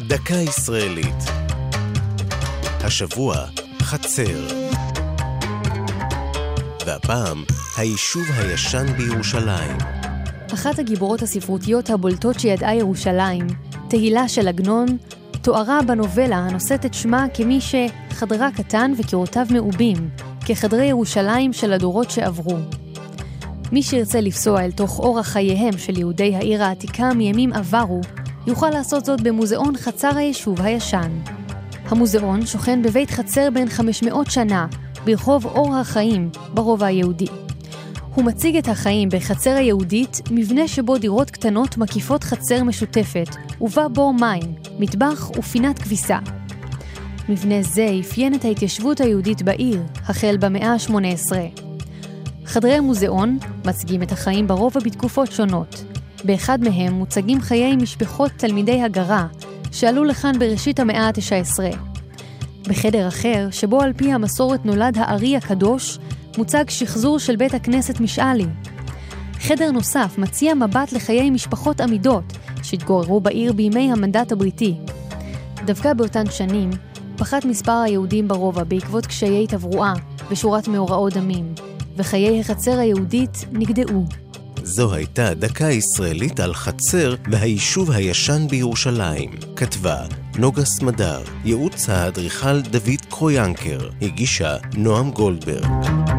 דקה ישראלית. השבוע, חצר. והפעם, היישוב הישן בירושלים. אחת הגיבורות הספרותיות הבולטות שידעה ירושלים, תהילה של עגנון, תוארה בנובלה הנושאת את שמה כמי שחדרה קטן וקירותיו מעובים, כחדרי ירושלים של הדורות שעברו. מי שירצה לפסוע אל תוך אורח חייהם של יהודי העיר העתיקה מימים עברו, יוכל לעשות זאת במוזיאון חצר היישוב הישן. המוזיאון שוכן בבית חצר בן 500 שנה, ברחוב אור החיים, ברובע היהודי. הוא מציג את החיים בחצר היהודית, מבנה שבו דירות קטנות מקיפות חצר משותפת, ובה בור מים, מטבח ופינת כביסה. מבנה זה אפיין את ההתיישבות היהודית בעיר, החל במאה ה-18. חדרי המוזיאון מציגים את החיים ברובע בתקופות שונות. באחד מהם מוצגים חיי משפחות תלמידי הגרה, שעלו לכאן בראשית המאה ה-19. בחדר אחר, שבו על פי המסורת נולד הארי הקדוש, מוצג שחזור של בית הכנסת משאלי. חדר נוסף מציע מבט לחיי משפחות עמידות שהתגוררו בעיר בימי המנדט הבריטי. דווקא באותן שנים, פחת מספר היהודים ברובע בעקבות קשיי תברואה ושורת מאורעות דמים, וחיי החצר היהודית נגדעו. זו הייתה דקה ישראלית על חצר והיישוב הישן בירושלים. כתבה נוגה סמדר, ייעוץ האדריכל דוד קרויאנקר, הגישה נועם גולדברג.